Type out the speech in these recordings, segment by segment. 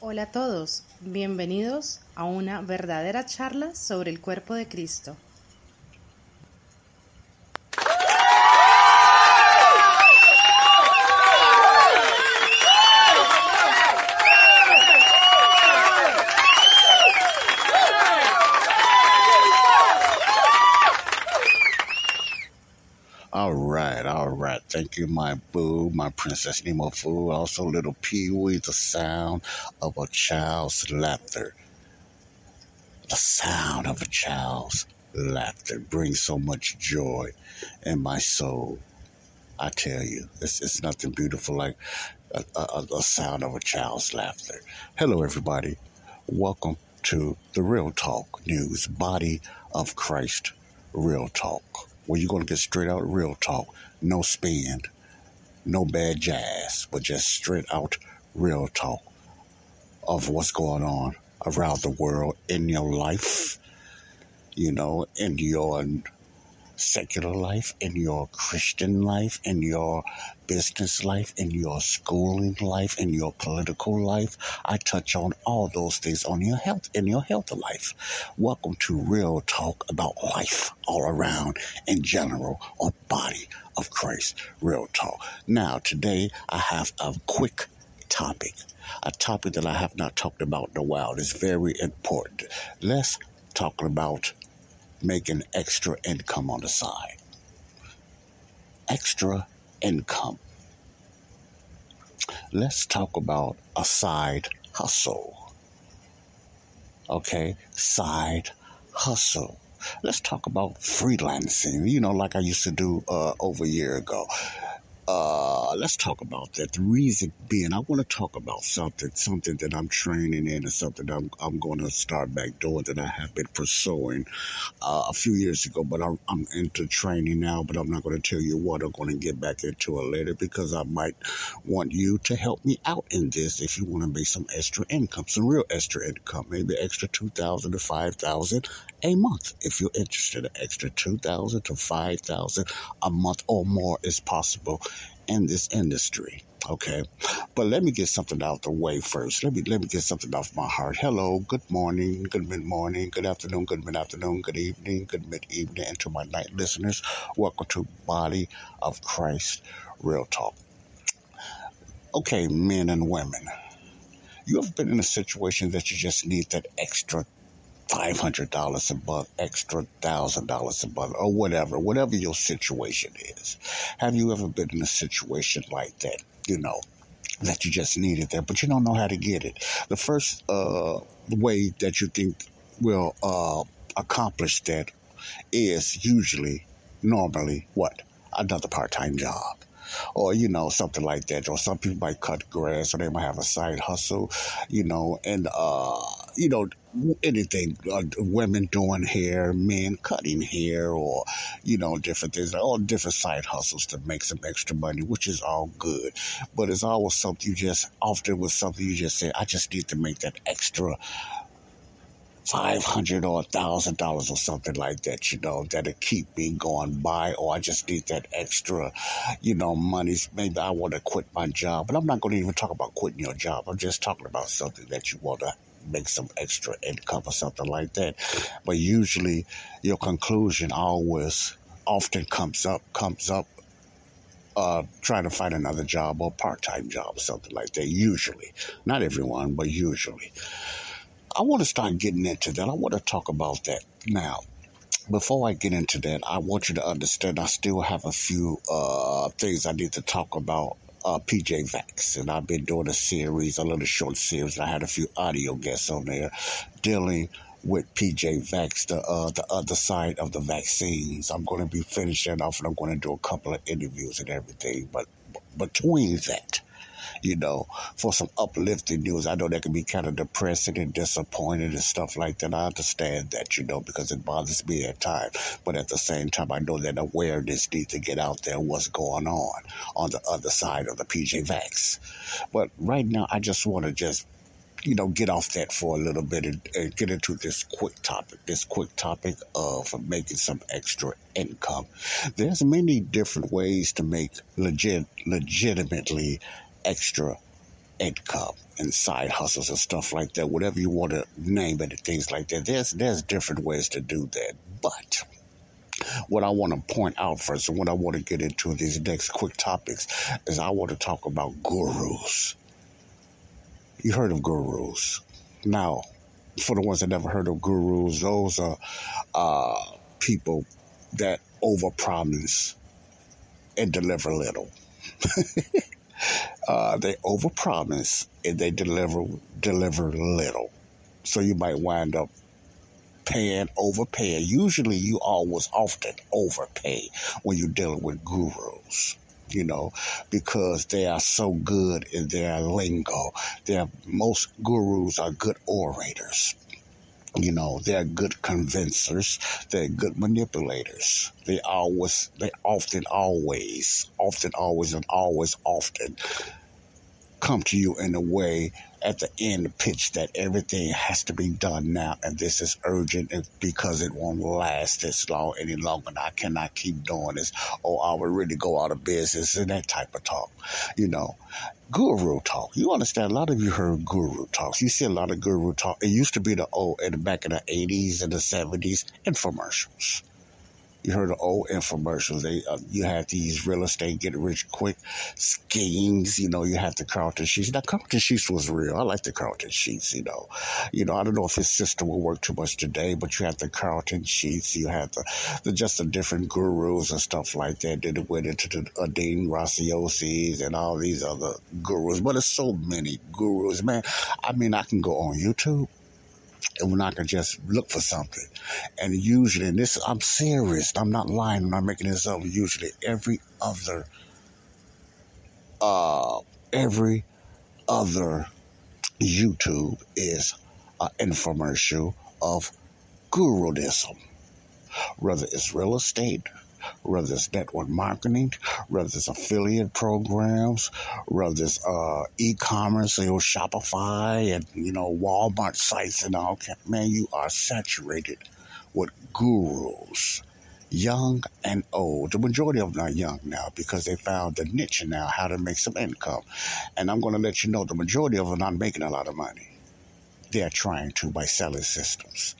Hola a todos, bienvenidos a una verdadera charla sobre el cuerpo de Cristo. Thank you, my boo, my princess Nemo Foo. Also, little Pee Wee, the sound of a child's laughter. The sound of a child's laughter brings so much joy in my soul. I tell you, it's, it's nothing beautiful like a, a sound of a child's laughter. Hello, everybody. Welcome to the Real Talk News Body of Christ Real Talk where you're going to get straight out real talk, no spin, no bad jazz, but just straight out real talk of what's going on around the world in your life, you know, in your secular life, in your Christian life, in your business life, in your schooling life, in your political life. I touch on all those things on your health, in your health life. Welcome to Real Talk about life all around in general or body of Christ. Real Talk. Now, today I have a quick topic, a topic that I have not talked about in a while. It's very important. Let's talk about making extra income on the side. Extra income. Let's talk about a side hustle. Okay, side hustle. Let's talk about freelancing, you know, like I used to do uh, over a year ago. Uh, let's talk about that. The reason being, I want to talk about something, something that I'm training in, and something I'm I'm going to start back doing that I have been pursuing uh, a few years ago. But I'm, I'm into training now. But I'm not going to tell you what I'm going to get back into it later because I might want you to help me out in this if you want to make some extra income, some real extra income, maybe extra two thousand to five thousand a month. If you're interested, an extra two thousand to five thousand a month or more is possible in this industry. Okay, but let me get something out the way first. Let me let me get something off my heart. Hello, good morning, good mid morning, good afternoon, good mid afternoon, good evening, good mid evening, and to my night listeners, welcome to Body of Christ Real Talk. Okay, men and women, you have been in a situation that you just need that extra five hundred dollars a month, extra thousand dollars a month, or whatever, whatever your situation is. Have you ever been in a situation like that? You know, that you just needed that, but you don't know how to get it. The first uh, way that you think will uh, accomplish that is usually, normally, what? Another part time job or you know something like that or some people might cut grass or they might have a side hustle you know and uh you know anything uh, women doing hair men cutting hair or you know different things all different side hustles to make some extra money which is all good but it's always something you just often with something you just say i just need to make that extra five hundred or thousand dollars or something like that, you know, that'll keep me going by, or I just need that extra, you know, money. Maybe I want to quit my job, but I'm not going to even talk about quitting your job. I'm just talking about something that you want to make some extra income or something like that. But usually, your conclusion always often comes up comes up uh, trying to find another job or part time job or something like that. Usually, not everyone, but usually. I want to start getting into that. I want to talk about that now. Before I get into that, I want you to understand I still have a few uh, things I need to talk about uh, PJ Vax, and I've been doing a series, a little short series. I had a few audio guests on there dealing with PJ Vax, the uh, the other side of the vaccines. I'm going to be finishing off, and I'm going to do a couple of interviews and everything. But between that, you know, for some uplifting news. I know that can be kind of depressing and disappointing and stuff like that. I understand that, you know, because it bothers me at times. But at the same time, I know that awareness needs to get out there what's going on on the other side of the PJ Vax. But right now, I just want to just you know, get off that for a little bit and, and, get into this quick topic, this quick topic of making some extra income. There's many different ways to make legit, legitimately extra income and side hustles and stuff like that, whatever you want to name it things like that. There's there's different ways to do that. But what I want to point out first and what I want to get into these next quick topics is I want to talk about gurus. You heard of gurus. Now, for the ones that never heard of gurus, those are uh, people that overpromise and deliver little. uh, they overpromise and they deliver deliver little. So you might wind up paying, overpaying. Usually, you always often overpay when you're dealing with gurus. You know, because they are so good in their lingo. Their most gurus are good orators. You know, they're good convincers. They're good manipulators. They always, they often, always, often, always, and always, often come to you in a way at the end pitch that everything has to be done now and this is urgent because it won't last this long any longer and I cannot keep doing this or I will really go out of business and that type of talk. You know, guru talk. You understand? A lot of you heard guru talks. You see a lot of guru talk. It used to be the old in the back in the 80s and the 70s infomercials. You heard the old infomercials. They uh, you had these real estate get rich quick schemes. You know, you had the Carleton Sheets. Now Carleton Sheets was real. I like the Carleton Sheets. You know, you know I don't know if his system will work too much today, but you had the Carleton Sheets. You had the, the just the different gurus and stuff like that. Then it went into the uh, Dean Graziosis and all these other gurus. But there's so many gurus, man. I mean, I can go on YouTube and when I can just look for something. And usually, and this, I'm serious. I'm not lying. I'm making this up. Usually, every other, uh, every other YouTube is an infomercial of gurudism. Whether it's real estate, whether it's network marketing, whether it's affiliate programs, whether it's uh, e-commerce, you know, Shopify and you know Walmart sites and all. Man, you are saturated with gurus, young and old. The majority of them are young now because they found the niche now how to make some income. And I'm going to let you know the majority of them are not making a lot of money. They're trying to by selling systems.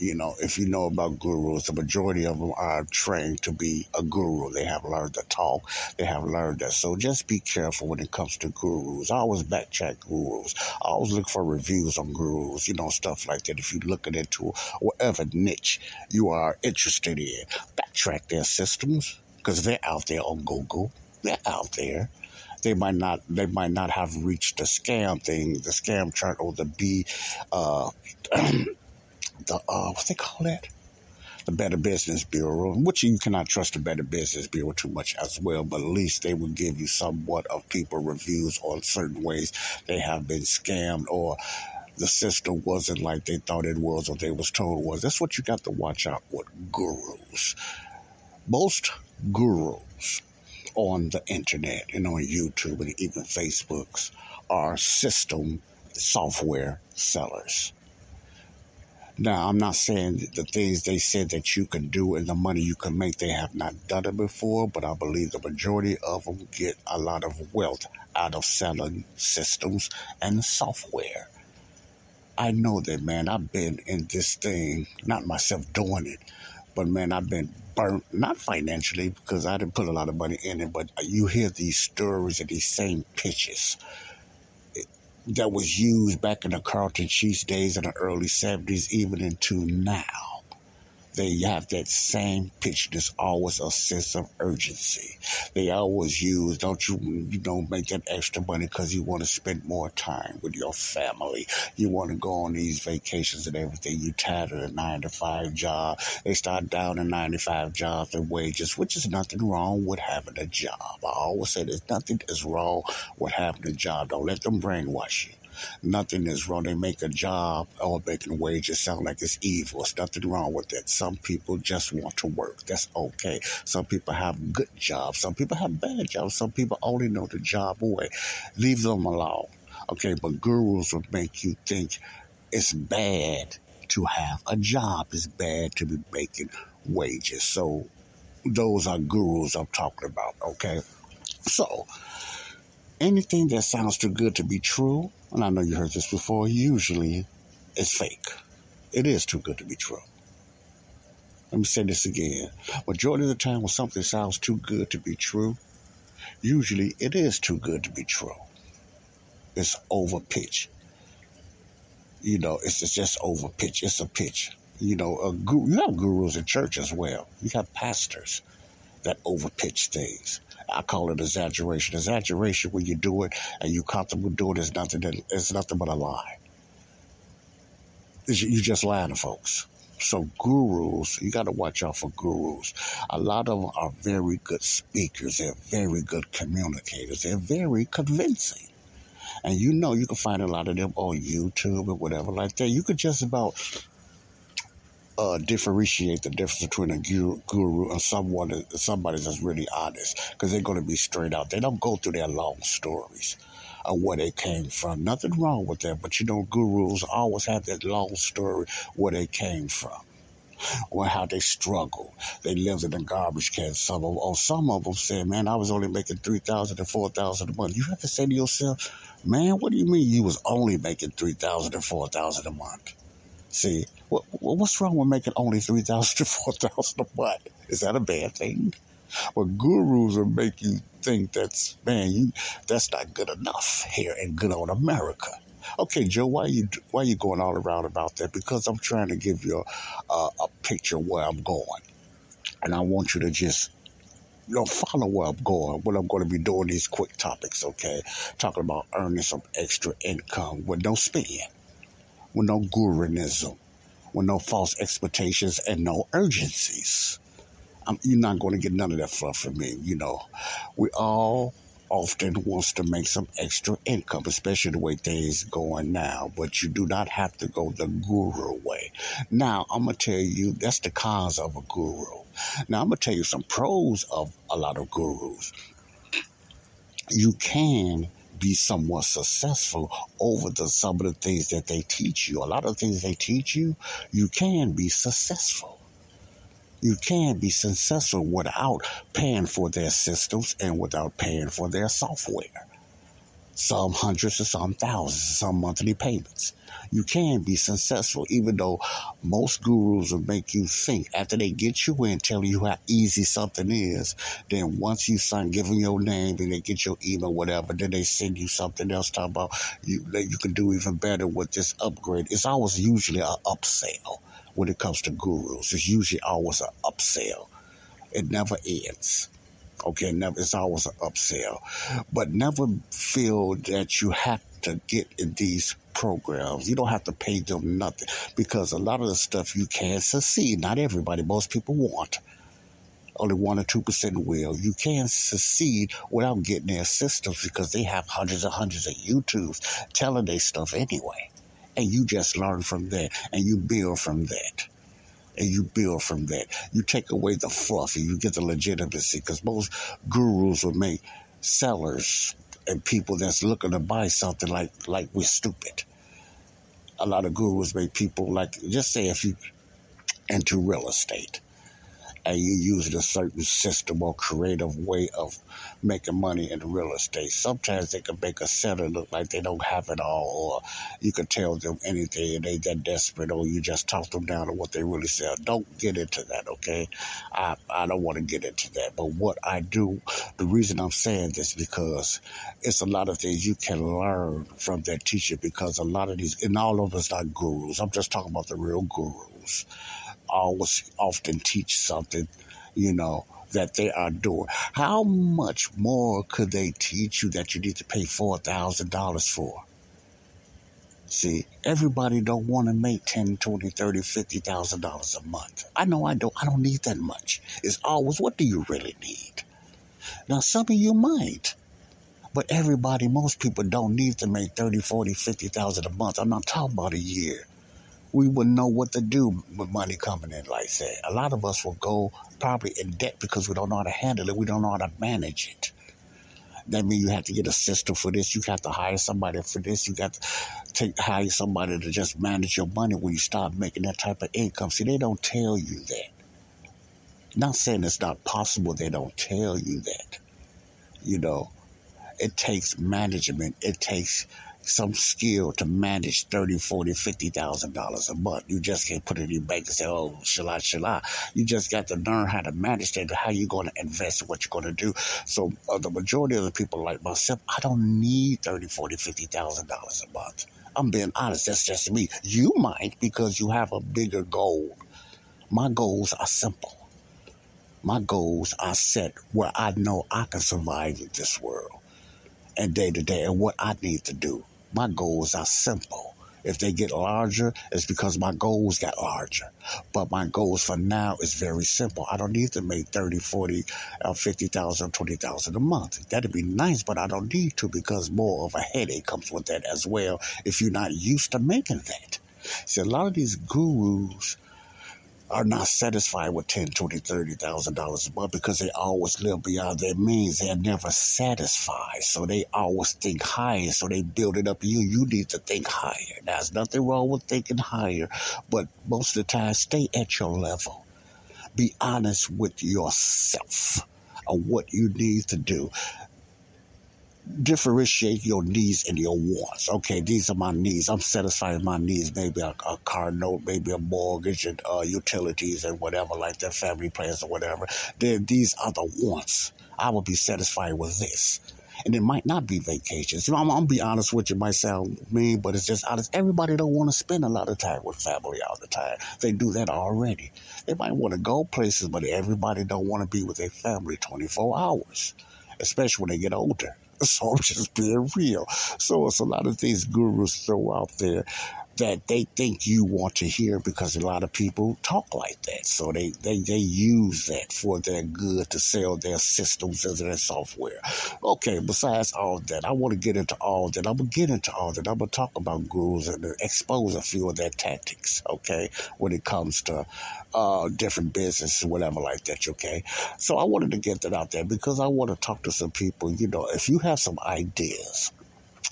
You know, if you know about gurus, the majority of them are trained to be a guru. They have learned to talk. They have learned that. So just be careful when it comes to gurus. I always backtrack gurus. I always look for reviews on gurus, you know, stuff like that. If you're looking into whatever niche you are interested in, backtrack their systems because they're out there on Google. They're out there they might not they might not have reached the scam thing, the scam chart or the B uh the uh, what they call that? The Better Business Bureau, which you cannot trust the Better Business Bureau too much as well, but at least they will give you somewhat of people reviews on certain ways they have been scammed or the system wasn't like they thought it was or they was told was. That's what you got to watch out with gurus. Most gurus on the internet and on YouTube and even Facebooks are system software sellers. Now, I'm not saying the things they said that you can do and the money you can make, they have not done it before, but I believe the majority of them get a lot of wealth out of selling systems and software. I know that, man. I've been in this thing, not myself doing it, but man, I've been burnt, not financially because I didn't put a lot of money in it, but you hear these stories and these same pitches that was used back in the Carleton Sheets days in the early 70s, even into now. They have that same pitch. There's always a sense of urgency. They always use, don't you, you know, make that extra money because you want to spend more time with your family. You want to go on these vacations and everything. You tired of the nine to five job. They start down to 95 jobs and wages, which is nothing wrong with having a job. I always say there's nothing is wrong with having a job. Don't let them brainwash you. Nothing is wrong. They make a job or making wages sound like it's evil. There's nothing wrong with that. Some people just want to work. That's okay. Some people have good jobs. Some people have bad jobs. Some people only know the job away. Leave them alone. Okay, but gurus will make you think it's bad to have a job. It's bad to be making wages. So those are gurus I'm talking about. Okay. So anything that sounds too good to be true, and I know you heard this before, usually is fake. It is too good to be true. Let me say this again. Majority of the time, when something sounds too good to be true, usually it is too good to be true. It's over pitch. You know, it's, it's just over pitch. It's a pitch. You know, a guru, you have gurus in church as well. You have pastors that over pitch things. I call it exaggeration. Exaggeration when you do it and you comfortable doing it is nothing. It's nothing but a lie. You just lying to folks. So gurus, you got to watch out for gurus. A lot of them are very good speakers. They're very good communicators. They're very convincing. And you know you can find a lot of them on YouTube or whatever like that. You could just about uh, differentiate the difference between a guru and someone somebody that's really honest because they're going to be straight out. They don't go through their long stories of where they came from. Nothing wrong with that, but you know, gurus always have that long story where they came from. Or how they struggled. They lived in a garbage can. Some of, or some of them said, "Man, I was only making three thousand and four thousand a month." You have to say to yourself, "Man, what do you mean you was only making three thousand and four thousand a month?" See, what, what's wrong with making only 3000 to 4000 a month? Is that a bad thing? Well, gurus will make you think that's, man, you, that's not good enough here in good old America. Okay, Joe, why you why you going all around about that? Because I'm trying to give you a, a, a picture where I'm going, and I want you to just you know, follow where I'm going, what I'm going to be doing these quick topics, okay? Talking about earning some extra income with no spend with no guruism, with no false expectations and no urgencies. I'm, you're not going to get none of that fluff from me. You know, we all often wants to make some extra income, especially the way things going now. But you do not have to go the guru way. Now, I'm gonna tell you that's the cons of a guru. Now, I'm gonna tell you some pros of a lot of gurus. You can be somewhat successful over the some of the things that they teach you. A lot of things they teach you, you can be successful. You can be successful without paying for their systems and without paying for their software. Some hundreds or some thousands, some monthly payments you can be successful, even though most gurus will make you think after they get you in, tell you how easy something is. Then once you start giving your name and they get your email, whatever, then they send you something else talking about you that you can do even better with this upgrade. It's always usually an upsell when it comes to gurus. It's usually always an upsell. It never ends. Okay, never. It's always an upsell, but never feel that you have to get in these programs. You don't have to pay them nothing because a lot of the stuff you can succeed. Not everybody, most people want. Only one or two percent will. You can succeed without getting their systems because they have hundreds and hundreds of YouTubes telling their stuff anyway. And you just learn from that and you build from that and you build from that. You take away the fluff and you get the legitimacy because most gurus will make sellers and people that's looking to buy something like like we're stupid. A lot of gurus make people like just say if you into real estate and you using a certain system or creative way of making money in real estate. Sometimes they can make a seller look like they don't have it all, or you can tell them anything and they that desperate, or you just talk them down to what they really sell. Don't get into that, okay? I, I don't want to get into that. But what I do, the reason I'm saying this because it's a lot of things you can learn from that teacher because a lot of these, and all of us are gurus. I'm just talking about the real gurus always often teach something, you know, that they are doing. How much more could they teach you that you need to pay four thousand dollars for? See, everybody don't want to make ten, twenty, thirty, fifty thousand dollars a month. I know I don't I don't need that much. It's always what do you really need? Now some of you might. But everybody, most people don't need to make 30, 40, 50,000 a month. I'm not talking about a year. We wouldn't know what to do with money coming in like that. A lot of us will go probably in debt because we don't know how to handle it. We don't know how to manage it. That means you have to get a system for this. You have to hire somebody for this. You got to take hire somebody to just manage your money when you start making that type of income. See, they don't tell you that. Not saying it's not possible. They don't tell you that. You know, it takes management. It takes some skill to manage 30, 40, 50,000 dollars a month. You just can't put it in your bank and say, oh, shall I, shall I? You just got to learn how to manage that, how you're going to invest, what you're going to do. So uh, the majority of the people like myself, I don't need 30, 40, 50,000 dollars a month. I'm being honest. That's just me. You might because you have a bigger goal. My goals are simple. My goals are set where I know I can survive in this world and day to day and what I need to do. My goals are simple. If they get larger, it's because my goals got larger. But my goals for now is very simple. I don't need to make 30, 40, uh, 50,000, 20,000 a month. That'd be nice, but I don't need to because more of a headache comes with that as well if you're not used to making that. See, a lot of these gurus, are not satisfied with ten, twenty, thirty thousand dollars a month because they always live beyond their means. They're never satisfied, so they always think higher. So they build it up. You, you need to think higher. Now, There's nothing wrong with thinking higher, but most of the time, stay at your level. Be honest with yourself of what you need to do differentiate your needs and your wants. Okay, these are my needs. I'm satisfying my needs. Maybe a, a car note, maybe a mortgage and uh, utilities and whatever, like their family plans or whatever. Then these are the wants. I will be satisfied with this. And it might not be vacations. You know, I'm, I'm be honest with you. It might sound mean, but it's just honest. Everybody don't want to spend a lot of time with family all the time. They do that already. They might want to go places, but everybody don't want to be with their family 24 hours, especially when they get older. So I'm just being real. So it's a lot of things gurus throw out there that they think you want to hear because a lot of people talk like that. So they, they, they use that for their good to sell their systems and their software. Okay, besides all that, I want to get into all that. I'm going to get into all that. I'm going to talk about gurus and expose a few of their tactics, okay, when it comes to uh, different businesses, whatever like that, okay? So I wanted to get that out there because I want to talk to some people. You know, if you have some ideas,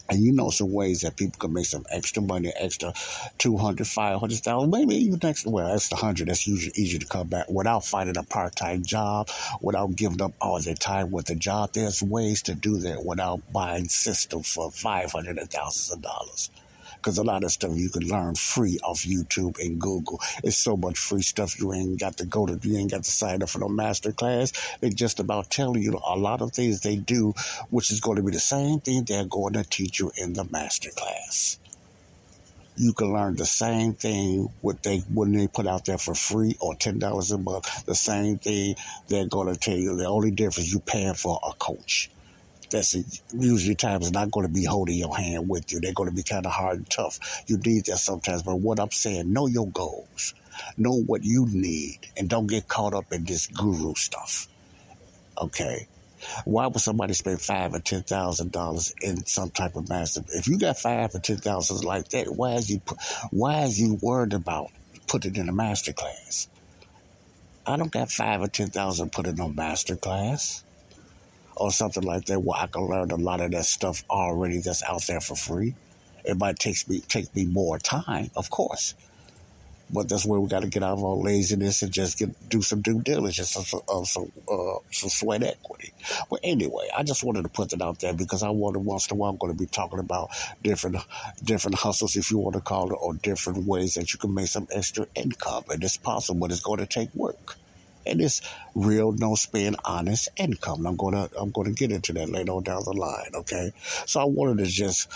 and you know some ways that people can make some extra money, extra 200, 500,000, maybe even extra, well, extra 100. That's usually easy to come back without finding a part time job, without giving up all their time with the job. There's ways to do that without buying systems for 500 and thousands of dollars because a lot of stuff you can learn free off YouTube and Google. It's so much free stuff you ain't got to go to, you ain't got to sign up for no master class. They just about telling you a lot of things they do, which is going to be the same thing they're going to teach you in the master class you can learn the same thing what they when they put out there for free or ten dollars a month. The same thing they're gonna tell you. The only difference you paying for a coach that's usually times not going to be holding your hand with you. They're going to be kind of hard and tough. You need that sometimes. But what I'm saying, know your goals, know what you need, and don't get caught up in this guru stuff. Okay. Why would somebody spend five or ten thousand dollars in some type of master? If you got five or ten thousand like that, why is you why is you worried about putting in a master class? I don't got five or ten thousand put in no master class or something like that where I can learn a lot of that stuff already that's out there for free. It might take me take me more time, of course. But that's where we got to get out of our laziness and just get do some due diligence some, some, uh, some sweat equity. But anyway, I just wanted to put that out there because I wanted once in a while I'm going to be talking about different different hustles, if you want to call it, or different ways that you can make some extra income. And it's possible, but it's going to take work and it's real, no spend, honest income. I'm gonna I'm gonna get into that later on down the line. Okay, so I wanted to just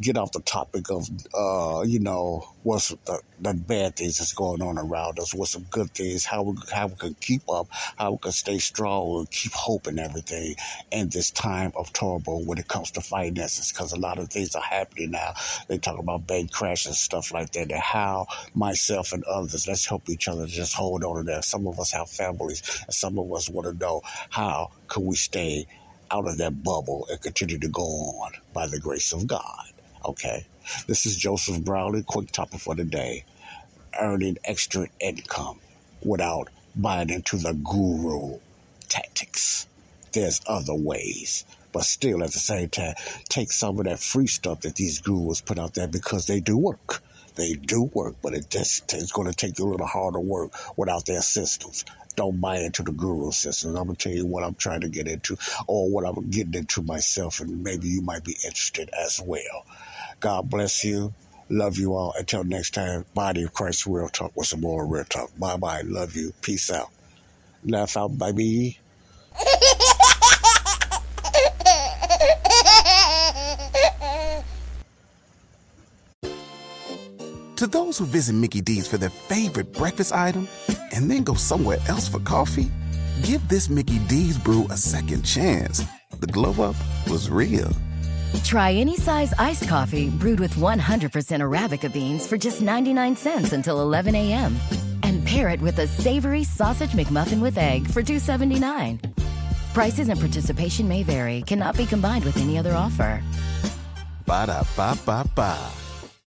get off the topic of, uh, you know, what's the, the bad things that's going on around us, what's some good things, how we, how we can keep up, how we can stay strong and keep hope and everything in this time of turmoil when it comes to finances. Because a lot of things are happening now. They talk about bank crashes and stuff like that. And how myself and others, let's help each other just hold on to that. Some of us have families, and some of us want to know how can we stay out of that bubble and continue to go on by the grace of God. Okay. This is Joseph Brownlee, quick topic for the day. Earning extra income without buying into the guru tactics. There's other ways. But still, at the same time, take some of that free stuff that these gurus put out there because they do work. They do work, but it just it's going to take you a little harder work without their systems. Don't buy into the guru systems. I'm gonna tell you what I'm trying to get into, or what I'm getting into myself, and maybe you might be interested as well. God bless you. Love you all. Until next time, Body of Christ Real Talk with some more Real Talk. Bye bye. Love you. Peace out. Laugh out, baby. To those who visit Mickey D's for their favorite breakfast item and then go somewhere else for coffee, give this Mickey D's brew a second chance. The glow up was real. Try any size iced coffee brewed with 100% Arabica beans for just 99 cents until 11 a.m. And pair it with a savory sausage McMuffin with egg for 2.79. Prices and participation may vary, cannot be combined with any other offer. Ba da ba ba ba.